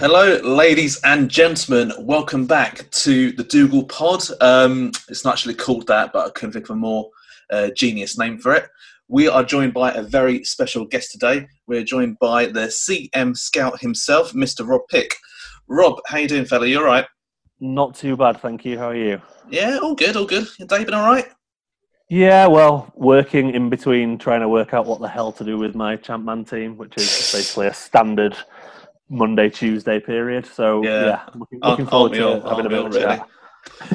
Hello, ladies and gentlemen. Welcome back to the Dougal Pod. Um, it's not actually called that, but I couldn't think of a more uh, genius name for it. We are joined by a very special guest today. We're joined by the CM Scout himself, Mr. Rob Pick. Rob, how you doing, fella? You all right? Not too bad, thank you. How are you? Yeah, all good, all good. Your day been all right? Yeah, well, working in between trying to work out what the hell to do with my Champman team, which is basically a standard Monday, Tuesday period. So, Yeah. yeah, looking, looking forward all? to having a bit of a chat.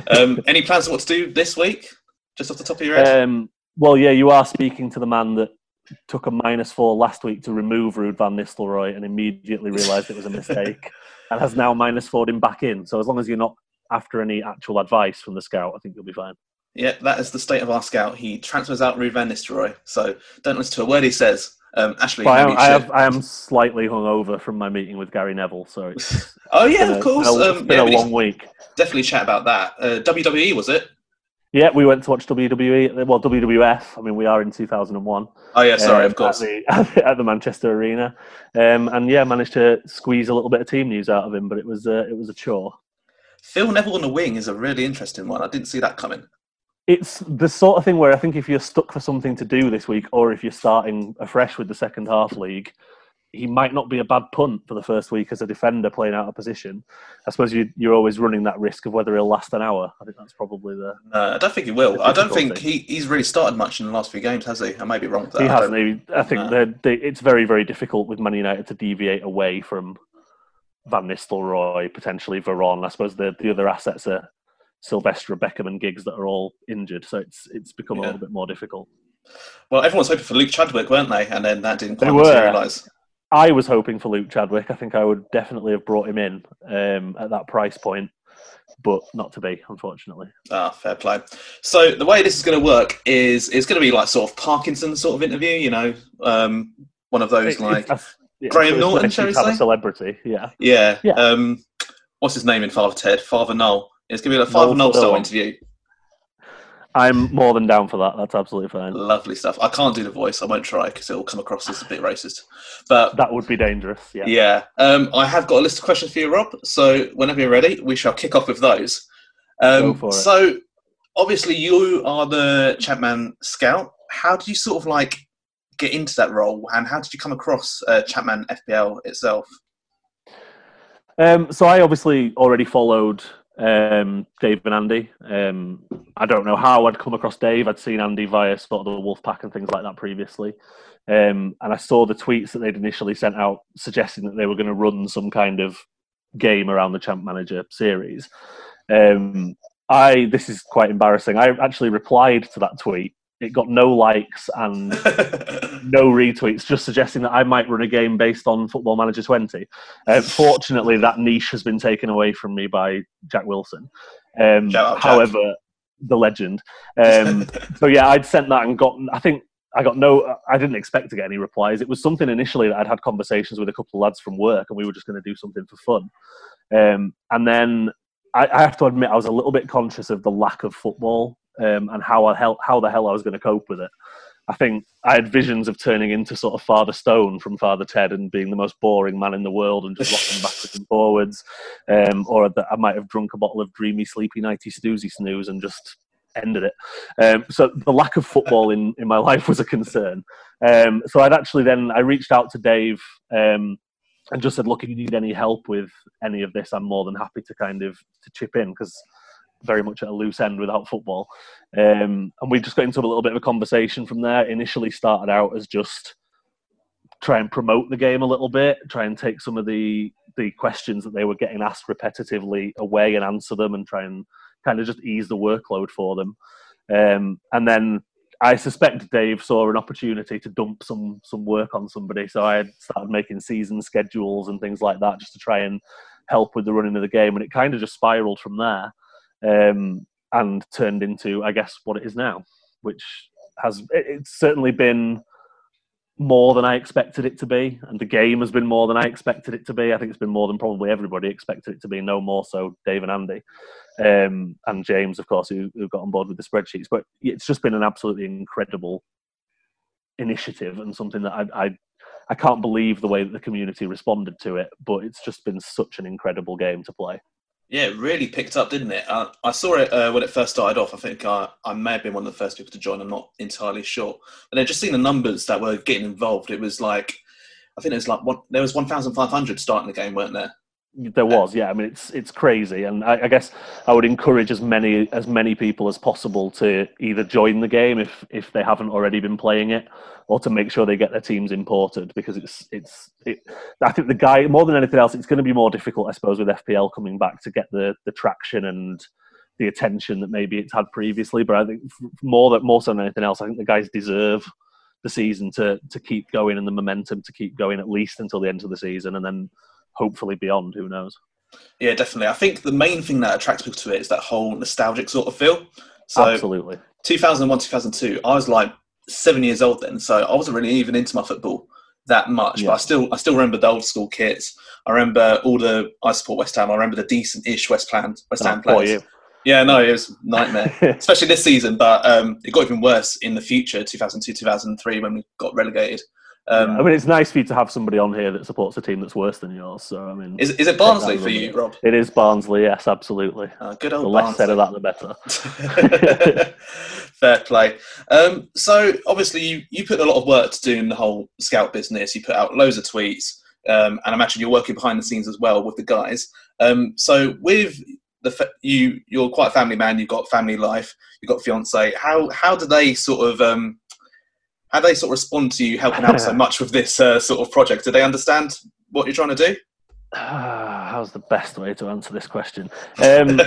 Um, any plans what to do this week? Just off the top of your head? Um, well, yeah, you are speaking to the man that took a minus four last week to remove Ruud van Nistelrooy and immediately realised it was a mistake and has now minus four him back in. So, as long as you're not after any actual advice from the scout, I think you'll be fine. Yeah, that is the state of our scout. He transfers out Ruud van Nistelrooy, so don't listen to a word he says. Um, Ashley, I, am, I, have, I am slightly hungover from my meeting with Gary Neville, so Oh yeah, a- of course. It's been a, Um, been yeah, a long week. definitely chat about that. Uh, WWE was it? Yeah, we went to watch WWE. Well, WWF. I mean, we are in 2001. Oh yeah, sorry, um, of course. At the, at the Manchester Arena, um, and yeah, managed to squeeze a little bit of team news out of him, but it was uh, it was a chore. Phil Neville on the wing is a really interesting one. I didn't see that coming. It's the sort of thing where I think if you're stuck for something to do this week, or if you're starting afresh with the second half league, he might not be a bad punt for the first week as a defender playing out of position. I suppose you, you're always running that risk of whether he'll last an hour. I think that's probably the. No, I don't think he will. I don't think he, he's really started much in the last few games, has he? I may be wrong. With that. He I hasn't. He, I think No. they, it's very, very difficult with Man United to deviate away from Van Nistelrooy, potentially Veron. I suppose the, the other assets are Silvestre, Beckham, and Giggs that are all injured. So it's it's become Yeah. a little bit more difficult. Well, everyone was hoping for Luke Chadwick, weren't they? And then that didn't quite materialise. I was hoping for Luke Chadwick. I think I would definitely have brought him in um, at that price point, but not to be, unfortunately. Ah, fair play. So the way this is going to work is it's going to be like sort of Parkinson sort of interview. You know, um, one of those It- like yeah, Graham Norton, shall we say? celebrity? Yeah. yeah. Yeah. Um, what's his name in Father Ted? Father Noel. It's going to be a Father Noel Noel style Furlong. interview. I'm more than down for that. That's absolutely fine. Lovely stuff. I can't do the voice. I won't try because it will come across as a bit racist. But That would be dangerous. Yeah. Yeah. Um, I have got a list of questions for you, Rob. So whenever you're ready, we shall kick off with those. Um, Go for it. So obviously, you are the Champman scout. How did you sort of like get into that role, and how did you come across uh, Champman FPL itself? Um, so I obviously already followed um, Dave and Andy. Um, I don't know how I'd come across Dave. I'd seen Andy via sort of the Wolfpack and things like that previously. Um, and I saw the tweets that they'd initially sent out suggesting that they were going to run some kind of game around the Champ Manager series. Um, I this is quite embarrassing. I actually replied to that tweet. It got no likes and no retweets, just suggesting that I might run a game based on Football Manager 20. Uh, fortunately, that niche has been taken away from me by Jack Wilson. Um, Shout out, Jack. however, the legend. Um, so yeah, I'd sent that and got. I think I got no. I didn't expect to get any replies. It was something initially that I'd had conversations with a couple of lads from work, and we were just going to do something for fun. Um, and then I, I have to admit, I was a little bit conscious of the lack of football um, and how I hell, how the hell I was going to cope with it. I think I had visions of turning into sort of Father Stone from Father Ted and being the most boring man in the world and just rocking backwards and forwards, um, or that I might have drunk a bottle of dreamy, sleepy, nighty snoozy snooze and just ended it. Um, so the lack of football in, in my life was a concern. Um, so I'd actually then I reached out to Dave um, and just said, "Look, if you need any help with any of this, I'm more than happy to kind of to chip in because." Very much at a loose end without football, um, and we just got into a little bit of a conversation from there. Initially, started out as just try and promote the game a little bit, try and take some of the the questions that they were getting asked repetitively away and answer them, and try and kind of just ease the workload for them. Um, and then I suspect Dave saw an opportunity to dump some some work on somebody, so I started making season schedules and things like that just to try and help with the running of the game, and it kind of just spiraled from there um, and turned into, I guess, what it is now, which has it's certainly been more than I expected it to be, and the game has been more than I expected it to be. I think it's been more than probably everybody expected it to be. No more so Dave and Andy, um, and James, of course, who, who got on board with the spreadsheets. But it's just been an absolutely incredible initiative and something that I, I, I can't believe the way that the community responded to it. But it's just been such an incredible game to play. Yeah, it really picked up, didn't it? Uh, I saw it uh, when it first started off. I think I, I may have been one of the first people to join. I'm not entirely sure. But then just seeing the numbers that were getting involved, it was like, I think it was like one, there was 1,500 starting the game, weren't there? There was, yeah. I mean, it's it's crazy, and I, I, guess I would encourage as many as many people as possible to either join the game if if they haven't already been playing it, or to make sure they get their teams imported because it's it's. It, I think the guy more than anything else, it's going to be more difficult, I suppose, with FPL coming back to get the the traction and the attention that maybe it's had previously. But I think more that more so than anything else, I think the guys deserve the season to to keep going and the momentum to keep going at least until the end of the season, and then hopefully beyond. Who knows? Yeah, definitely. I think the main thing that attracts people to it is that whole nostalgic sort of feel. So, Absolutely. 2001, 2002, I was like seven years old then, so I wasn't really even into my football that much. Yeah. But I still, I still remember the old school kits. I remember all the. I support West Ham. I remember the decent-ish West Ham West Ham oh, players. Yeah, no, it was nightmare, especially this season. But um, it got even worse in the future, 2002, 2003, when we got relegated. Um, I mean, it's nice for you to have somebody on here that supports a team that's worse than yours. So, I mean, is, is it Barnsley for you, Rob? It is Barnsley, yes, absolutely. Uh, good old. The less said of that, the better. Fair play. Um, so, obviously, you you put a lot of work to doing the whole scout business. You put out loads of tweets, um, and I imagine you're working behind the scenes as well with the guys. Um, so, with the you, you're quite a family man. You've got family life. You've got fiance. How how do they sort of um, how do they sort of respond to you helping out so much with this uh, sort of project? Do they understand what you're trying to do? Uh, how's the best way to answer this question? Um,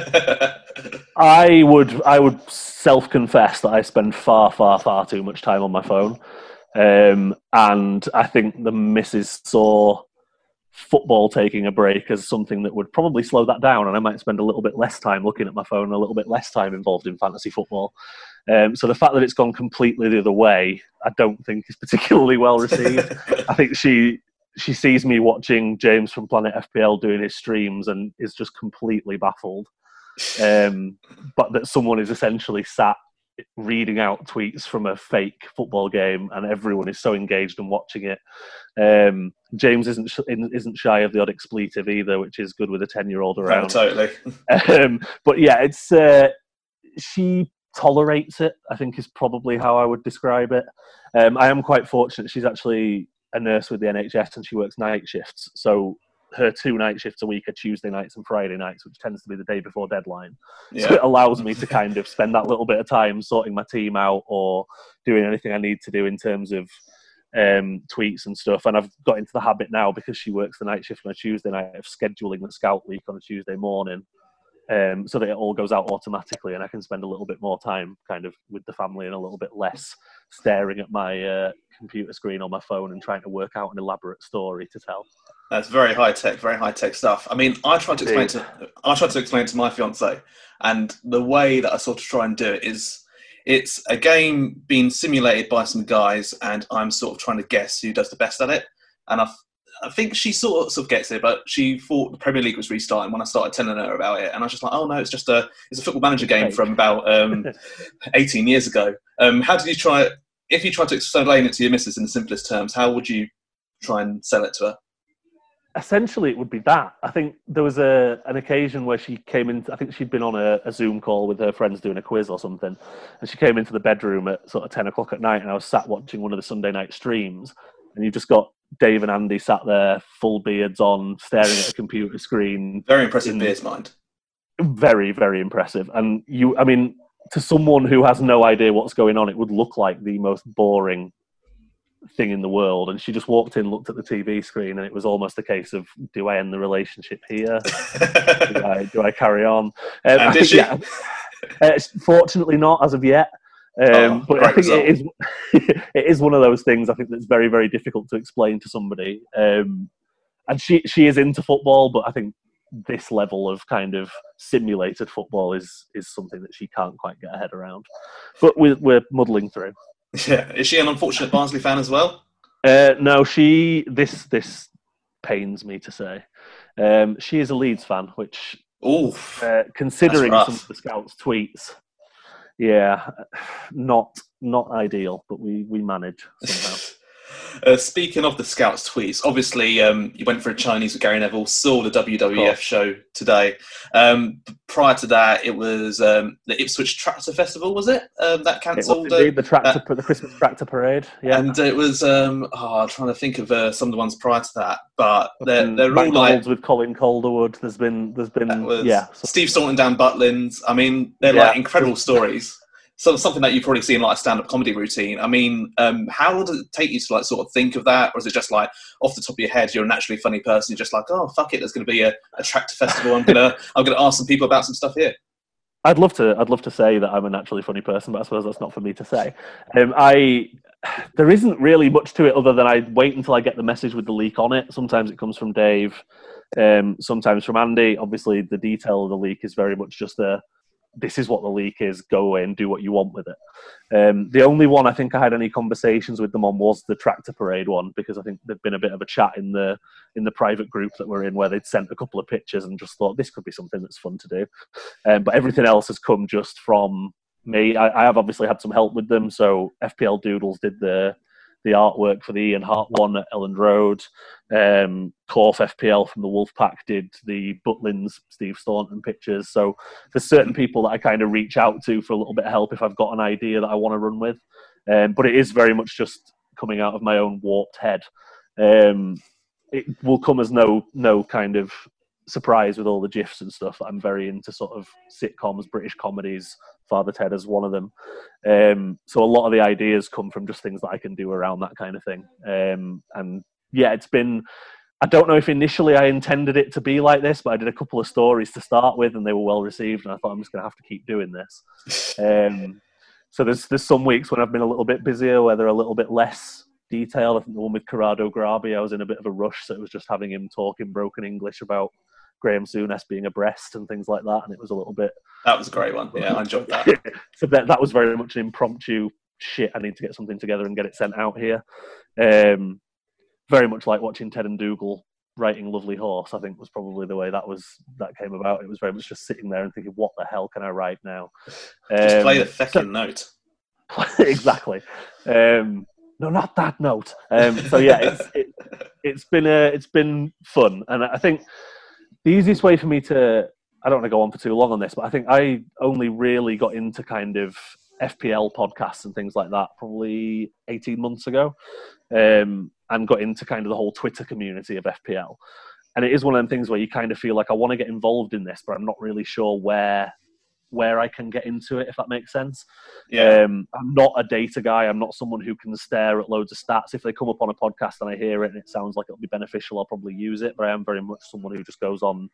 I would I would self confess that I spend far far far too much time on my phone, um, and I think the missus saw football taking a break as something that would probably slow that down, and I might spend a little bit less time looking at my phone, a little bit less time involved in fantasy football. Um, so the fact that it's gone completely the other way, I don't think is particularly well received. I think she she sees me watching James from Planet FPL doing his streams and is just completely baffled. Um, but that someone is essentially sat reading out tweets from a fake football game, and everyone is so engaged and watching it. Um, James isn't sh- isn't shy of the odd expletive either, which is good with a ten year old around. Oh, totally. um, but yeah, it's uh, she tolerates it. I think is probably how I would describe it. Um, I am quite fortunate. She's actually a nurse with the NHS and she works night shifts. So her two night shifts a week are Tuesday nights and Friday nights, which tends to be the day before deadline. Yeah. So it allows me to kind of spend that little bit of time sorting my team out or doing anything I need to do in terms of um, tweets and stuff. And I've got into the habit now because she works the night shift on a Tuesday night of scheduling the scout week on a Tuesday morning um, so that it all goes out automatically and I can spend a little bit more time kind of with the family and a little bit less staring at my uh, computer screen on my phone and trying to work out an elaborate story to tell. That's very high tech, very high tech stuff. I mean, I tried to explain to I tried to explain to my fiance, and the way that I sort of try and do it is it's a game being simulated by some guys, and I'm sort of trying to guess who does the best at it. And I I think she sort of, gets it, but she thought the Premier League was restarting when I started telling her about it, and I was just like, "Oh no, it's just a it's a football manager game from about um, 18 years ago." Um, how did you try? If you tried to explain it to your missus in the simplest terms, how would you try and sell it to her? Essentially, it would be that. I think there was a an occasion where she came in. I think she'd been on a, a Zoom call with her friends doing a quiz or something, and she came into the bedroom at sort of 10 o'clock at night, and I was sat watching one of the Sunday night streams, and you've just got Dave and Andy sat there, full beards on, staring at a computer screen. Very impressive in, beards, mind. Very, very impressive. And you, I mean, to someone who has no idea what's going on, it would look like the most boring thing in the world. And she just walked in, looked at the TV screen, and it was almost a case of, do I end the relationship here? do, I, do, I, carry on? Um? Yeah, uh, fortunately, not as of yet. Um, oh, but I think result. it is it is one of those things I think that's very very difficult to explain to somebody. Um, and she she is into football, but I think this level of kind of simulated football is is something that she can't quite get her head around. But we're we're muddling through. Yeah, is she an unfortunate Barnsley fan as well? Uh, no, she this this pains me to say. Um, she is a Leeds fan, which, Oof, uh, considering some of the scouts' tweets, yeah, not not ideal, but we we manage somehow. Uh, speaking of the scouts tweets, obviously um, you went for a Chinese with Gary Neville, saw the WWF show today. Um, prior to that, it was um, the Ipswich Tractor Festival, was it? Um, that cancelled. Uh, the tractor, uh, the Christmas Tractor Parade. Yeah, and it was. Um, oh, I'm trying to think of uh, some of the ones prior to that, but they're, they're all like with Colin Calderwood. There's been, there's been, yeah, Steve Staunton down Butlins. I mean, they're yeah. like incredible stories so something that you've probably see in like a stand-up comedy routine. I mean, um, how does it take you to like sort of think of that, or is it just like off the top of your head, you're a naturally funny person, you're just like, oh fuck it, there's going to be a, a tractor festival. I'm gonna I'm gonna ask some people about some stuff here. I'd love to. I'd love to say that I'm a naturally funny person, but I suppose that's not for me to say. Um, I there isn't really much to it other than I wait until I get the message with the leak on it. Sometimes it comes from Dave, um, sometimes from Andy. Obviously, the detail of the leak is very much just a this is what the leak is. Go away and do what you want with it. Um, the only one I think I had any conversations with them on was the tractor parade one because I think there'd been a bit of a chat in the in the private group that we're in where they'd sent a couple of pictures and just thought this could be something that's fun to do. Um, but everything else has come just from me. I, I, have obviously had some help with them. So FPL Doodles did the the artwork for the Ian Harte one at Elland Road. Um, Corf FPL from the Wolfpack did the Butlins Steve Staunton pictures. So there's certain people that I kind of reach out to for a little bit of help if I've got an idea that I want to run with. Um, but it is very much just coming out of my own warped head. Um, it will come as no no kind of surprise with all the gifs and stuff. I'm very into sort of sitcoms, British comedies. Father Ted is one of them. Um, so a lot of the ideas come from just things that I can do around that kind of thing. Um, and yeah, it's been. I don't know if initially I intended it to be like this, but I did a couple of stories to start with, and they were well received. And I thought I'm just going to have to keep doing this. Um, so there's there's some weeks when I've been a little bit busier, where they're a little bit less detailed. I think the one with Corrado Grabbi, I was in a bit of a rush, so it was just having him talking broken English about Graham Souness being abreast and things like that, and it was a little bit. That was a great one. Yeah, I enjoyed that. so that that was very much an impromptu shit. I need to get something together and get it sent out here. Um, very much like watching Ted and Dougal writing "Lovely Horse." I think was probably the way that was that came about. It was very much just sitting there and thinking, "What the hell can I write now?" Just um, play the second so, note. exactly. Um, no, not that note. Um, so yeah, it's it, has been a, it's been fun, and I think the easiest way for me to I don't want to go on for too long on this, but I think I only really got into kind of FPL podcasts and things like that probably 18 months ago, um, and got into kind of the whole Twitter community of FPL. And it is one of them things where you kind of feel like I want to get involved in this, but I'm not really sure where where I can get into it, if that makes sense. Yeah. Um, I'm not a data guy. I'm not someone who can stare at loads of stats. If they come up on a podcast and I hear it and it sounds like it'll be beneficial, I'll probably use it. But I am very much someone who just goes on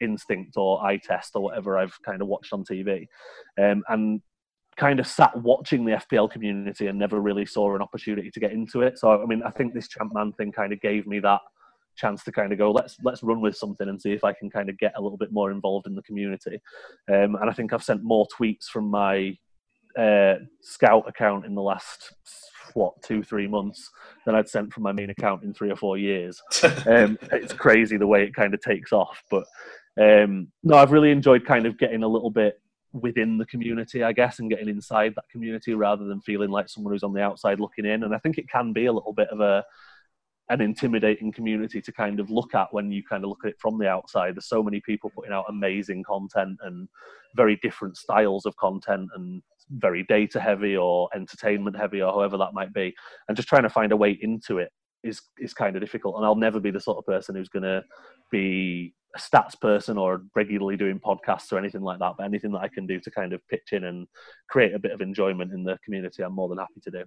instinct or eye test or whatever I've kind of watched on TV. Um, and kind of sat watching the FPL community and never really saw an opportunity to get into it. So, I mean, I think this Champman thing kind of gave me that chance to kind of go let's let's run with something and see if I can kind of get a little bit more involved in the community. Um, and I think I've sent more tweets from my uh, scout account in the last what two three months than I'd sent from my main account in three or four years. um, it's crazy the way it kind of takes off, but um, no, I've really enjoyed kind of getting a little bit within the community, I guess, and getting inside that community rather than feeling like someone who's on the outside looking in. And I think it can be a little bit of a an intimidating community to kind of look at when you kind of look at it from the outside. There's so many people putting out amazing content and very different styles of content and very data heavy or entertainment heavy or however that might be. And just trying to find a way into it is is kind of difficult. And I'll never be the sort of person who's going to be a stats person or regularly doing podcasts or anything like that. But anything that I can do to kind of pitch in and create a bit of enjoyment in the community, I'm more than happy to do.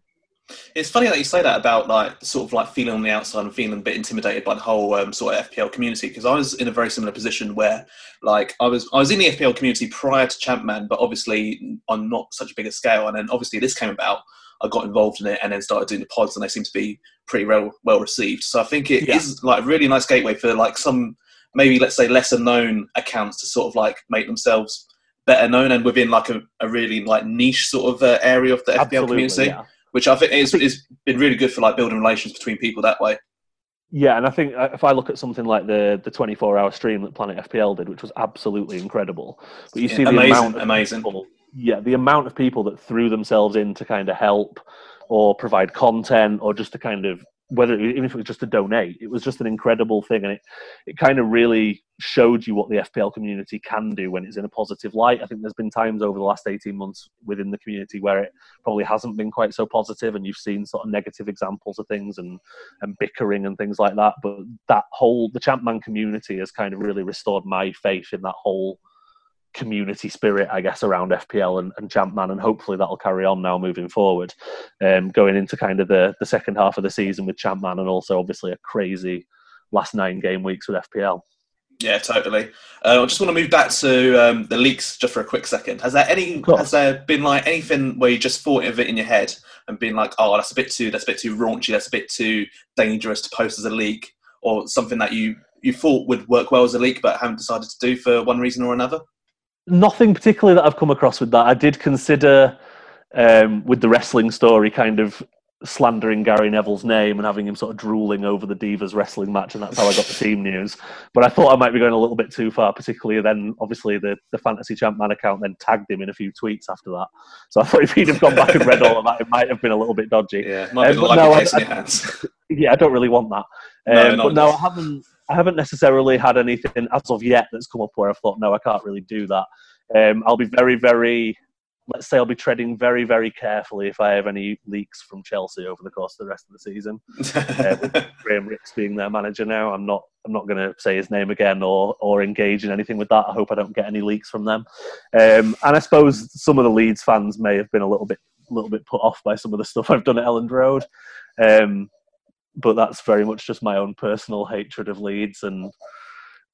It's funny that you say that about like sort of like feeling on the outside and feeling a bit intimidated by the whole um, sort of FPL community because I was in a very similar position where like I was I was in the FPL community prior to Champman, but obviously on not such a bigger scale. And then obviously this came about. I got involved in it and then started doing the pods, and they seem to be pretty well well received. So I think it yeah. is like a really nice gateway for like some maybe let's say lesser known accounts to sort of like make themselves better known and within like a, a really like niche sort of uh, area of the FPL Absolutely, community. Yeah which I think is, is been really good for like building relations between people that way. Yeah, and I think uh, if I look at something like the the 24 hour stream that Planet FPL did, which was absolutely incredible, but you yeah, see the amazing, amount of amazing. People, yeah, the amount of people that threw themselves in to kind of help or provide content or just to kind of whether even if it was just to donate, it was just an incredible thing, and it it kind of really showed you what the FPL community can do when it's in a positive light. I think there's been times over the last 18 months within the community where it probably hasn't been quite so positive, and you've seen sort of negative examples of things and and bickering and things like that. But that whole the Champman community has kind of really restored my faith in that whole community spirit, I guess, around FPL and, and Champman, and hopefully that'll carry on now moving forward, um, going into kind of the, the second half of the season with Champman, and also obviously a crazy last nine game weeks with FPL. Yeah, totally. Uh, I just want to move back to um, the leaks just for a quick second. Has there any? Has there been like anything where you just thought of it in your head and been like, "Oh, that's a bit too, that's a bit too raunchy, that's a bit too dangerous to post as a leak," or something that you you thought would work well as a leak but haven't decided to do for one reason or another? Nothing particularly that I've come across with that. I did consider um, with the wrestling story kind of slandering Gary Neville's name and having him sort of drooling over the Divas wrestling match, and that's how I got the team news. But I thought I might be going a little bit too far, particularly then, obviously, the, the Fantasy Champ Man account then tagged him in a few tweets after that. So I thought if he'd have gone back and read all of that, it might have been a little bit dodgy. Yeah, might um, no, I, I, yeah, I don't really want that. Um, no, but no, I haven't. I haven't necessarily had anything as of yet that's come up where I've thought, no, I can't really do that. Um, I'll be very, very, let's say I'll be treading very, very carefully if I have any leaks from Chelsea over the course of the rest of the season. uh, with Graham Rix being their manager now, I'm not, I'm not going to say his name again or, or engage in anything with that. I hope I don't get any leaks from them. Um, and I suppose some of the Leeds fans may have been a little bit, a little bit put off by some of the stuff I've done at Elland Road. Um, but that's very much just my own personal hatred of Leeds and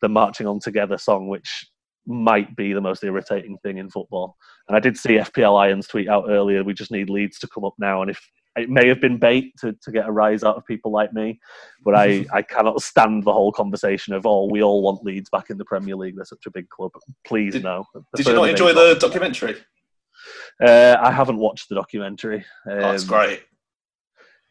the marching on together song, which might be the most irritating thing in football. And I did see FPL Irons tweet out earlier, we just need Leeds to come up now. And if it may have been bait to, to get a rise out of people like me, but I, I cannot stand the whole conversation of, oh, we all want Leeds back in the Premier League. They're such a big club. Please, did, no. The did you not enjoy the documentary? Uh, I haven't watched the documentary. Um, oh, that's great.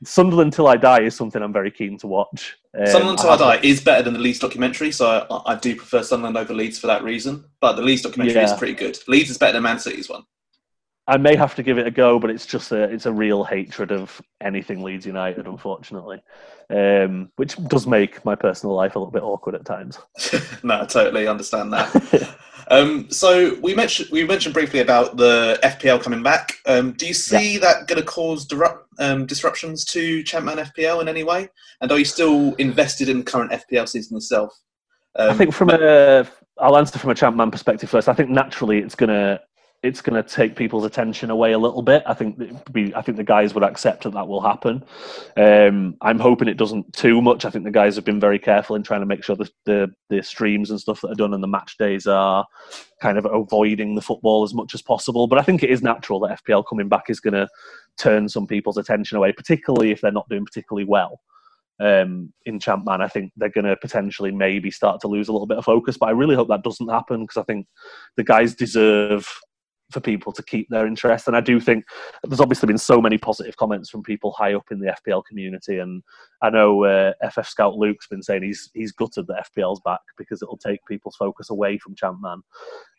Sunderland Till I Die is something I'm very keen to watch. Um, Sunderland Till I, I Die is better than the Leeds documentary, so I, I, do prefer Sunderland over Leeds for that reason. But the Leeds documentary yeah. is pretty good. Leeds is better than Man City's one. I may have to give it a go, but it's just a it's a real hatred of anything Leeds United, unfortunately, um, which does make my personal life a little bit awkward at times. no, I totally understand that. Um, so we mentioned we mentioned briefly about the FPL coming back. Um, do you see yeah. that going to cause um, disruptions to Champman FPL in any way? And are you still invested in the current FPL season yourself? I think from a, I'll answer from a Champman perspective first. I think naturally it's going to it's going to take people's attention away a little bit. I think I think the guys would accept that that will happen. Um, I'm hoping it doesn't too much. I think the guys have been very careful in trying to make sure that the the streams and stuff that are done and the match days are kind of avoiding the football as much as possible. But I think it is natural that FPL coming back is going to turn some people's attention away, particularly if they're not doing particularly well. Um, in Champman, I think they're going to potentially maybe start to lose a little bit of focus. But I really hope that doesn't happen because I think the guys deserve for people to keep their interest. And I do think there's obviously been so many positive comments from people high up in the FPL community. And I know uh, FF Scout Luke's been saying he's he's gutted that FPL's back because it'll take people's focus away from Champman.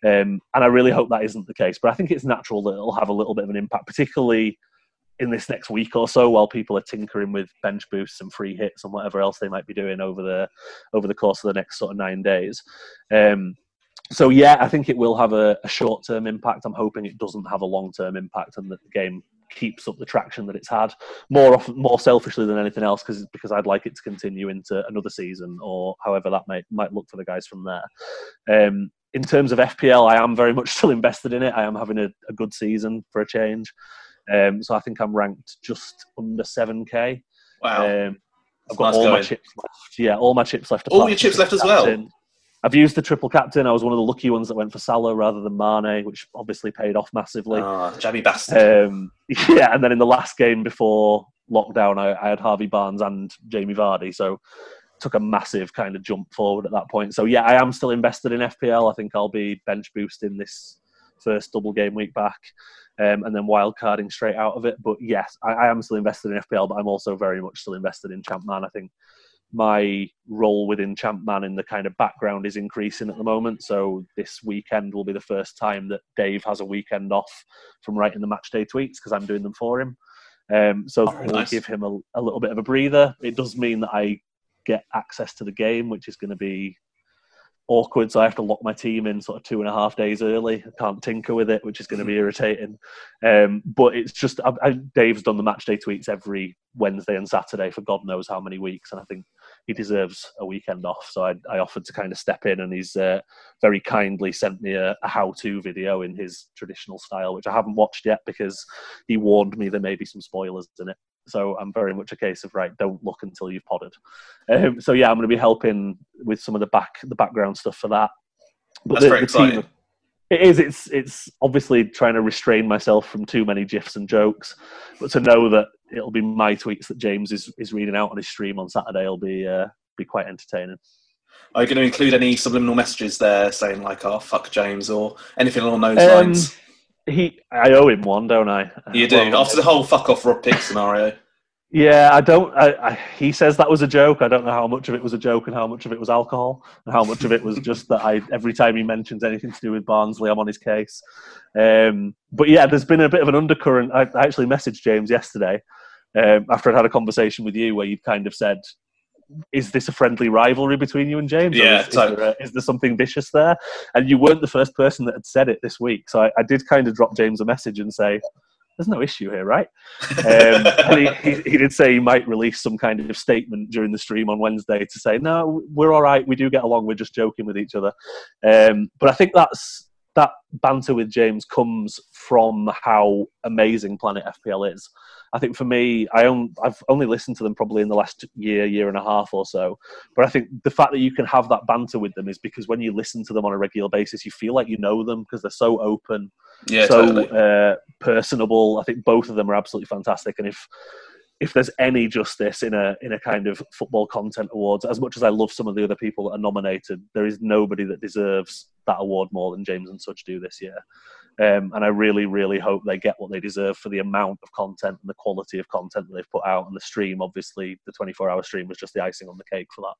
Um, and I really hope that isn't the case. But I think it's natural that it'll have a little bit of an impact, particularly in this next week or so while people are tinkering with bench boosts and free hits and whatever else they might be doing over the over the course of the next sort of nine days. Um, so yeah, I think it will have a, a short term impact. I'm hoping it doesn't have a long term impact, and that the game keeps up the traction that it's had. More often, more selfishly than anything else, because because I'd like it to continue into another season or however that might might look for the guys from there. Um, in terms of FPL, I am very much still invested in it. I am having a, a good season for a change. Um, so I think I'm ranked just under seven k. Wow. Um, I've got nice all going. my chips left. Yeah, all my chips left. All your chips left as well. I've used the triple captain. I was one of the lucky ones that went for Salah rather than Mane, which obviously paid off massively. Oh, jammy bastard. Um, yeah, and then in the last game before lockdown, I, I, had Harvey Barnes and Jamie Vardy, so took a massive kind of jump forward at that point. So yeah, I am still invested in FPL. I think I'll be bench boosting this first double game week back. Um, and then wild carding straight out of it. But yes, I, I, am still invested in FPL, but I'm also very much still invested in Champman. I think my role within Champman in the kind of background is increasing at the moment. So this weekend will be the first time that Dave has a weekend off from writing the match day tweets because I'm doing them for him. Um, so we'll nice. give him a, a little bit of a breather. It does mean that I get access to the game, which is going to be awkward. So I have to lock my team in sort of two and a half days early. I can't tinker with it, which is going to be irritating. Um, but it's just I, I, Dave's done the match day tweets every Wednesday and Saturday for God knows how many weeks, and I think he deserves a weekend off. So I, I offered to kind of step in, and he's uh, very kindly sent me a, a how-to video in his traditional style, which I haven't watched yet because he warned me there may be some spoilers in it. So I'm very much a case of right, don't look until you've podded. Um, so yeah, I'm going to be helping with some of the back the background stuff for that. That's very exciting. it is. It's it's obviously trying to restrain myself from too many gifs and jokes, but to know that it'll be my tweets that James is, is reading out on his stream on Saturday It'll be uh, be quite entertaining. Are you going to include any subliminal messages there saying like "Oh fuck James" or anything along those Um, lines? He, I owe him one, don't I? You do Well, after the whole "fuck off Rob Pick" scenario. Yeah, I don't. I, I, he says that was a joke. I don't know how much of it was a joke and how much of it was alcohol, and how much of it was just that I every time he mentions anything to do with Barnsley, I'm on his case. Um, but yeah, there's been a bit of an undercurrent. I, I actually messaged James yesterday um, after I'd had a conversation with you where you'd kind of said, "Is this a friendly rivalry between you and James? Yeah, is, is, there a- is there something vicious there?" And you weren't the first person that had said it this week, so I, I did kind of drop James a message and say. There's no issue here, right? um, he, he, he did say he might release some kind of statement during the stream on Wednesday to say, no, we're all right. We do get along. We're just joking with each other. Um, but I think that's that banter with James comes from how amazing Planet FPL is. I think for me, I own, I've only listened to them probably in the last year, year and a half or so. But I think the fact that you can have that banter with them is because when you listen to them on a regular basis, you feel like you know them because they're so open yeah, so totally. uh, personable. I think both of them are absolutely fantastic. And if if there's any justice in a in a kind of football content awards, as much as I love some of the other people that are nominated, there is nobody that deserves that award more than James and Such do this year. Um, and I really, really hope they get what they deserve for the amount of content and the quality of content that they've put out. And the stream, obviously, the 24 hour stream was just the icing on the cake for that.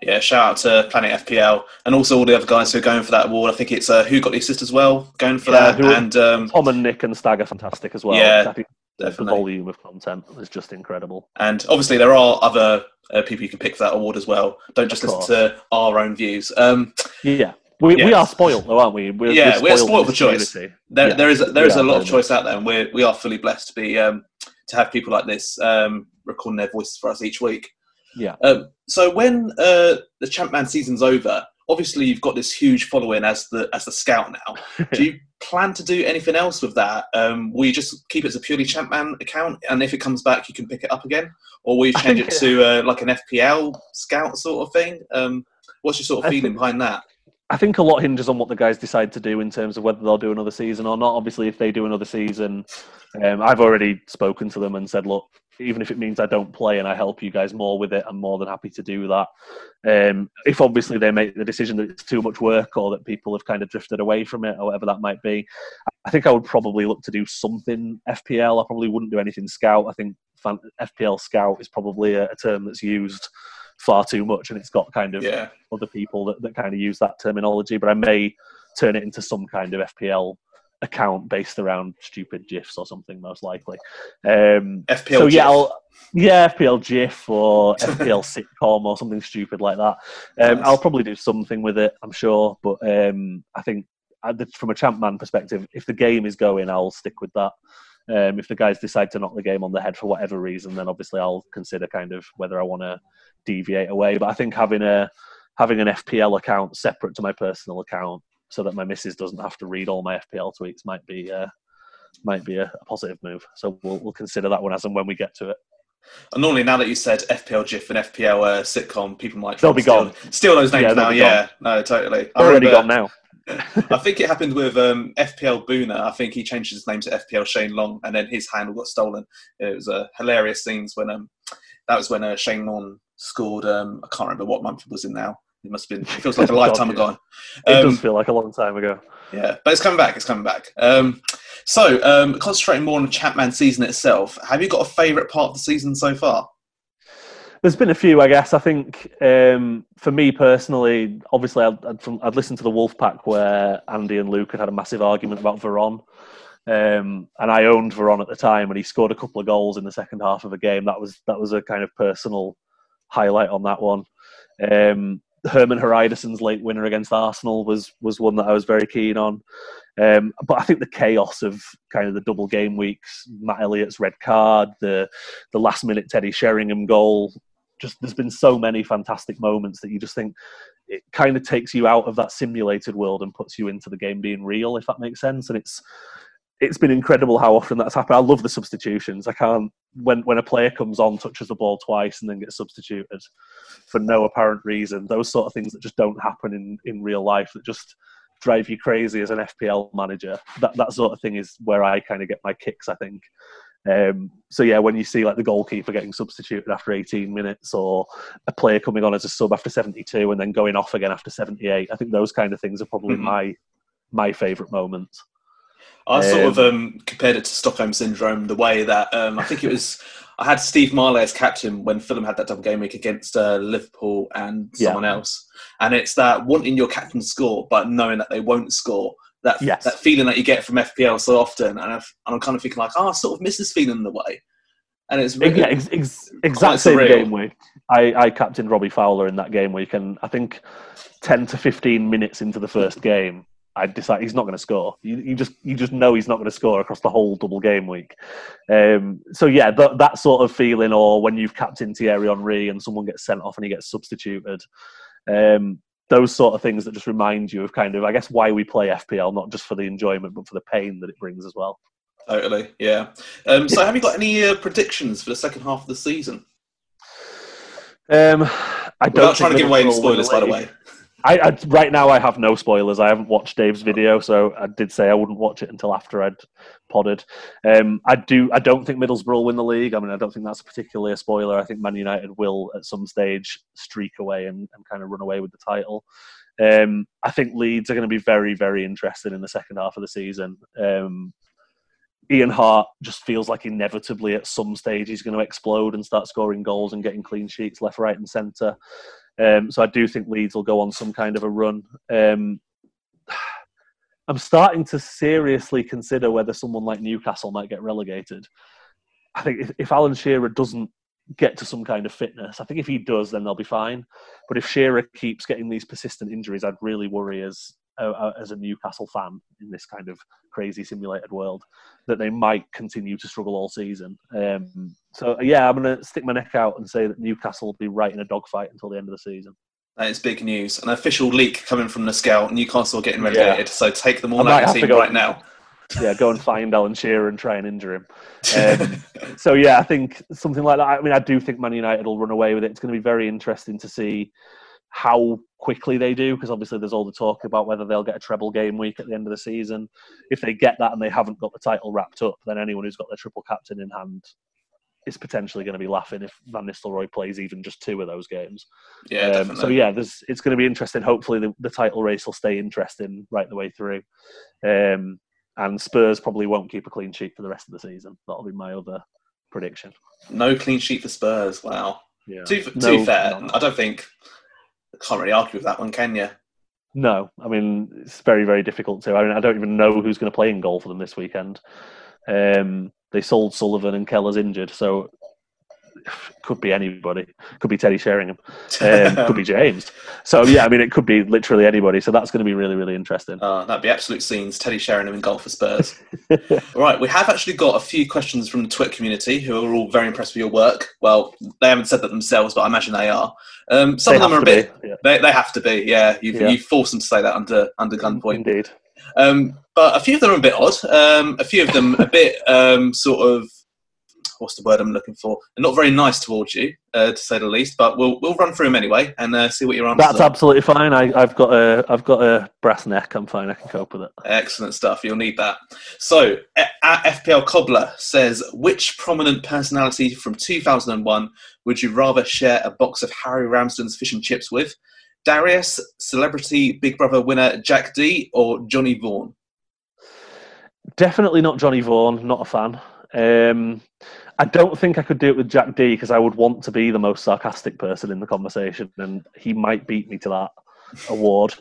Yeah, shout out to Planet FPL and also all the other guys who are going for that award. I think it's uh, who got the assist as well going for Yeah, that, and um, Tom and Nick and Stag are fantastic as well. Yeah, think the volume of content is just incredible. And obviously, there are other uh, people you can pick for that award as well. Don't just listen to our own views. Um, Yeah. We, we are spoiled, though, aren't we? We're, Yeah, we're in spoiled for choice. community. there, Yeah, there is there is a lot of choice out there, and we we are fully blessed to be um, to have people like this um, recording their voices for us each week. Yeah. Um, so when uh, the Champman season's over, obviously you've got this huge following as the as the scout now. Do you plan to do anything else with that? Um, will you just keep it as a purely Champman account, and if it comes back, you can pick it up again, or will you change it to uh, like an FPL scout sort of thing? Um, what's your sort of I feeling think- behind that? I think a lot hinges on what the guys decide to do in terms of whether they'll do another season or not. Obviously, if they do another season, um, I've already spoken to them and said, look, even if it means I don't play and I help you guys more with it, I'm more than happy to do that. Um, if obviously they make the decision that it's too much work or that people have kind of drifted away from it or whatever that might be, I think I would probably look to do something FPL. I probably wouldn't do anything Scout. I think FPL Scout is probably a, a term that's used far too much and it's got kind of Yeah, other people that, that kind of use that terminology, but I may turn it into some kind of FPL account based around stupid GIFs or something, most likely. Um, FPL. so yeah, I'll, yeah, FPL GIF or FPL sitcom or something stupid like that. Um, Nice. I'll probably do something with it, I'm sure, but um, I think uh, from a champ man perspective, if the game is going, I'll stick with that. Um, if the guys decide to knock the game on the head for whatever reason, then obviously I'll consider kind of whether I want to deviate away. But I think having a having an FPL account separate to my personal account, so that my missus doesn't have to read all my FPL tweets, might be uh, might be a, a positive move. So we'll we'll consider that one as and when we get to it. And normally, now that you said FPL GIF and FPL uh, sitcom, people might They'll be steal, steal those names Yeah, now. Yeah, no, totally. I They're already remember- gone now. I think it happened with um, FPL Boona. I think he changed his name to FPL Shane Long, and then his handle got stolen. It was uh, hilarious scenes when um, that was when uh, Shane Long scored. Um, I can't remember what month it was in now. It must have been. It feels like a God, lifetime yeah. ago. It Um, does feel like a long time ago. yeah, but it's coming back. It's coming back. Um, so, um, concentrating more on the Champman season itself. Have you got a favourite part of the season so far? There's been a few, I guess. I think um, for me personally, obviously, I'd, I'd, I'd listened to the Wolf Pack where Andy and Luke had had a massive argument about Veron. Um, and I owned Veron at the time, and he scored a couple of goals in the second half of a game. That was that was a kind of personal highlight on that one. Um, Hermann Hreidarsson's late winner against Arsenal was was one that I was very keen on. Um, but I think the chaos of kind of the double game weeks, Matt Elliott's red card, the the last minute Teddy Sheringham goal, just there's been so many fantastic moments that you just think it kind of takes you out of that simulated world and puts you into the game being real, if that makes sense. And it's it's been incredible how often that's happened. I love the substitutions. I can't when when a player comes on, touches the ball twice, and then gets substituted for no apparent reason. Those sort of things that just don't happen in in real life that just drive you crazy as an FPL manager. That that sort of thing is where I kind of get my kicks. I think. Um, so yeah, when you see like the goalkeeper getting substituted after 18 minutes, or a player coming on as a sub after 72 and then going off again after 78, I think those kind of things are probably mm-hmm. my my favourite moments. I sort um, of um, compared it to Stockholm syndrome, the way that um, I think it was. I had Steve Marlet as captain when Fulham had that double game week against uh, Liverpool and someone yeah. else, and it's that wanting your captain to score, but knowing that they won't score. That yes. that feeling that you get from FPL so often, and, i am kind of thinking like, oh, I sort of miss this feeling in the way. And it's really, yeah, ex- ex- exact same game week. I, I captained Robbie Fowler in that game week, and I think ten to fifteen minutes into the first game, I decide he's not going to score. You, you, just you just know he's not going to score across the whole double game week. Um, so yeah, that, that sort of feeling, or when you've captained Thierry Henry and someone gets sent off and he gets substituted, um, those sort of things that just remind you of kind of I guess why we play FPL, not just for the enjoyment but for the pain that it brings as well. Totally, yeah. Um, so have you got any uh, predictions for the second half of the season? Um, I don't. Without trying to give away any spoilers, by the way. I, I, right now I have no spoilers. I haven't watched Dave's video, so I did say I wouldn't watch it until after I'd podded. Um, I do. I don't think Middlesbrough will win the league. I mean, I don't think that's particularly a spoiler. I think Man United will at some stage streak away and, and kind of run away with the title. Um, I think Leeds are going to be very, very interested in the second half of the season. Um, Ian Harte just feels like inevitably at some stage he's going to explode and start scoring goals and getting clean sheets left, right, and centre. Um, so I do think Leeds will go on some kind of a run. Um, I'm starting to seriously consider whether someone like Newcastle might get relegated. I think if, if Alan Shearer doesn't get to some kind of fitness, I think if he does, then they'll be fine. But if Shearer keeps getting these persistent injuries, I'd really worry as uh, as a Newcastle fan in this kind of crazy simulated world that they might continue to struggle all season. Um, so yeah, I'm going to stick my neck out and say that Newcastle will be right in a dogfight until the end of the season. That is big news. An official leak coming from the scout. Newcastle getting relegated. Yeah. So take them all out of the team right now. Yeah, go and find Alan Shearer and try and injure him. Um, so yeah, I think something like that. I mean, I do think Man United will run away with it. It's going to be very interesting to see how quickly they do, because obviously there's all the talk about whether they'll get a treble game week at the end of the season. If they get that and they haven't got the title wrapped up, then anyone who's got their triple captain in hand is potentially going to be laughing if Van Nistelrooy plays even just two of those games. Yeah, um, so yeah, there's it's going to be interesting. Hopefully, the, the title race will stay interesting right the way through. Um, and Spurs probably won't keep a clean sheet for the rest of the season. That'll be my other prediction. No clean sheet for Spurs. Wow. Yeah. Too, too no, fair. I don't think I can't really argue with that one, can you? No, I mean it's very very difficult to. I mean I don't even know who's going to play in goal for them this weekend. Um, they sold Sullivan and Keller's injured, so could be anybody. Could be Teddy Sheringham. Um, could be James. So yeah, I mean, it could be literally anybody. So that's going to be really, really interesting. Uh, that'd be absolute scenes. Teddy Sheringham in goal for Spurs. all right, we have actually got a few questions from the Twitter community who are all very impressed with your work. Well, they haven't said that themselves, but I imagine they are. Um, some they of them are a bit. yeah. they, they have to be. Yeah, you've, yeah. you forced them to say that under under gunpoint. Indeed. Um, but a few of them are a bit odd. Um, a few of them a bit um, sort of what's the word I'm looking for? They're not very nice towards you, uh, to say the least. But we'll we'll run through them anyway and uh, see what your answers That's are. absolutely fine. I, have got a I've got a brass neck. I'm fine. I can cope with it. Excellent stuff. You'll need that. So at FPL Cobbler says, which prominent personality from 2001 would you rather share a box of Harry Ramsden's fish and chips with? Darius, celebrity Big Brother winner Jack Dee, or Johnny Vaughan? Definitely not Johnny Vaughan. Not a fan. Um, I don't think I could do it with Jack Dee because I would want to be the most sarcastic person in the conversation, and he might beat me to that award.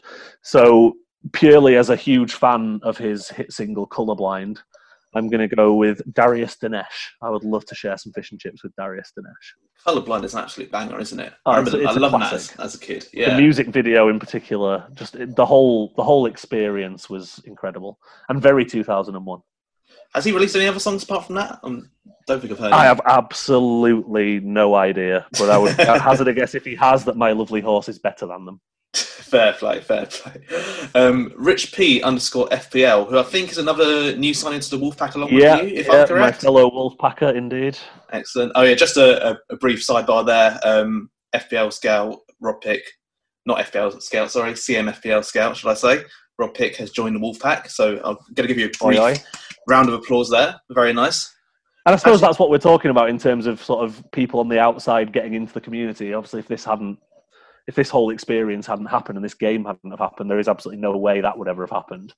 So, purely as a huge fan of his hit single "Colorblind," I'm going to go with Darius Danesh. I would love to share some fish and chips with Darius Danesh. Colorblind is an absolute banger, isn't it? Oh, I remember a- I it's a love that as, as a kid. The music video in particular, just the whole the whole experience was incredible and very 2001. Has he released any other songs apart from that? I don't think I've heard. I any. have absolutely no idea, but I would hazard a guess if he has that My Lovely Horse is better than them. Fair play, fair play. Um, Rich P underscore FPL, who I think is another new signing to the Wolfpack along Yeah, with you, if yeah I'm my correct. fellow Wolfpacker, indeed. Excellent. Oh yeah, just a, a, a brief sidebar there. Um, FPL scout Rob Pick, not FPL scout, sorry, CMFPL scout, should I say? Rob Pick has joined the Wolfpack, so I'm going to give you a brief oi. round of applause there. Very nice. And I suppose Actually- that's what we're talking about in terms of sort of people on the outside getting into the community. Obviously, if this hadn't, if this whole experience hadn't happened and this game hadn't have happened, there is absolutely no way that would ever have happened.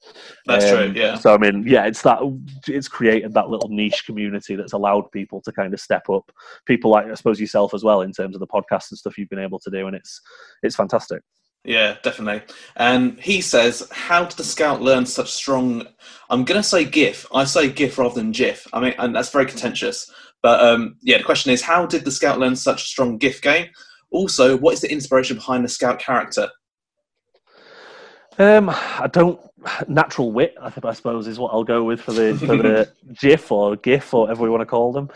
That's Um, true. Yeah. So I mean, yeah, it's that it's created that little niche community that's allowed people to kind of step up. People like I suppose yourself as well in terms of the podcast and stuff you've been able to do, and it's it's fantastic. Yeah, definitely. And he says, "How did the scout learn such strong?" I'm going to say GIF. I say GIF rather than GIF. I mean, and that's very contentious. But um, yeah, the question is, how did the scout learn such a strong GIF game? Also, what is the inspiration behind the scout character? Um, I don't natural wit. I think I suppose is what I'll go with for the for the GIF or GIF or whatever we want to call them.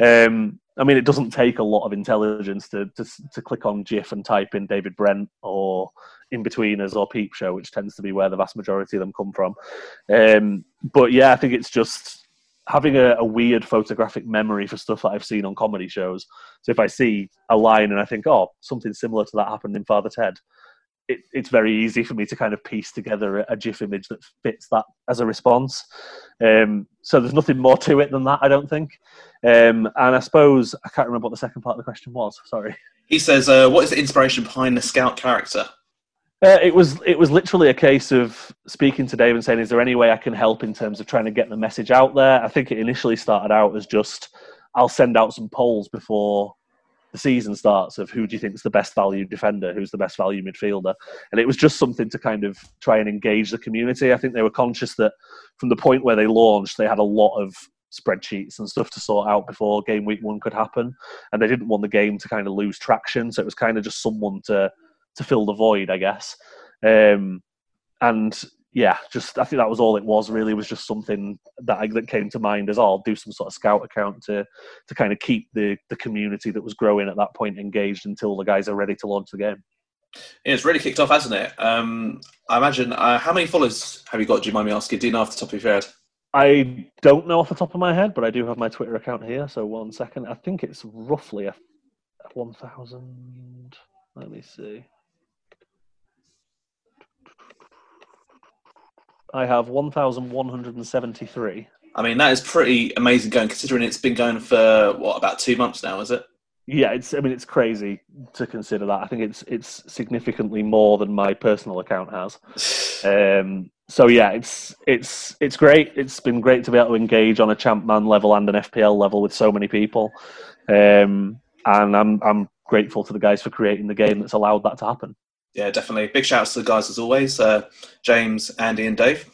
Um, I mean, it doesn't take a lot of intelligence to, to to click on GIF and type in David Brent or Inbetweeners or Peep Show, which tends to be where the vast majority of them come from. Um, but yeah, I think it's just having a, a weird photographic memory for stuff that I've seen on comedy shows. So if I see a line and I think, oh, something similar to that happened in Father Ted, it, it's very easy for me to kind of piece together a, a GIF image that fits that as a response. Um, so there's nothing more to it than that, I don't think. Um, and I suppose I can't remember what the second part of the question was. Sorry. He says, uh, "What is the inspiration behind the scout character?" Uh, it was it was literally a case of speaking to Dave and saying, "Is there any way I can help in terms of trying to get the message out there?" I think it initially started out as just, "I'll send out some polls before the season starts of who do you think is the best value defender, who's the best value midfielder," and it was just something to kind of try and engage the community. I think they were conscious that from the point where they launched, they had a lot of spreadsheets and stuff to sort out before game week one could happen, and they didn't want the game to kind of lose traction. So it was kind of just someone to to fill the void, I guess. Um, and yeah, just I think that was all it was. Really, was just something that I, that came to mind as oh, I'll do some sort of scout account to to kind of keep the the community that was growing at that point engaged until the guys are ready to launch the game. Yeah, it's really kicked off, hasn't it? Um, I imagine. Uh, how many followers have you got? Do you mind me asking? Do you know off the top of your head? I don't know off the top of my head, but I do have my Twitter account here. So one second, I think it's roughly a one thousand. Let me see. I have one thousand one hundred and seventy-three. I mean, that is pretty amazing going, considering it's been going for what about two months now? Is it? Yeah, it's. I mean, it's crazy to consider that. I think it's it's significantly more than my personal account has. Um, so yeah, it's it's it's great. It's been great to be able to engage on a Champman level and an FPL level with so many people, um, and I'm I'm grateful to the guys for creating the game that's allowed that to happen. Yeah, definitely. Big shouts to the guys as always, uh, James, Andy, and Dave.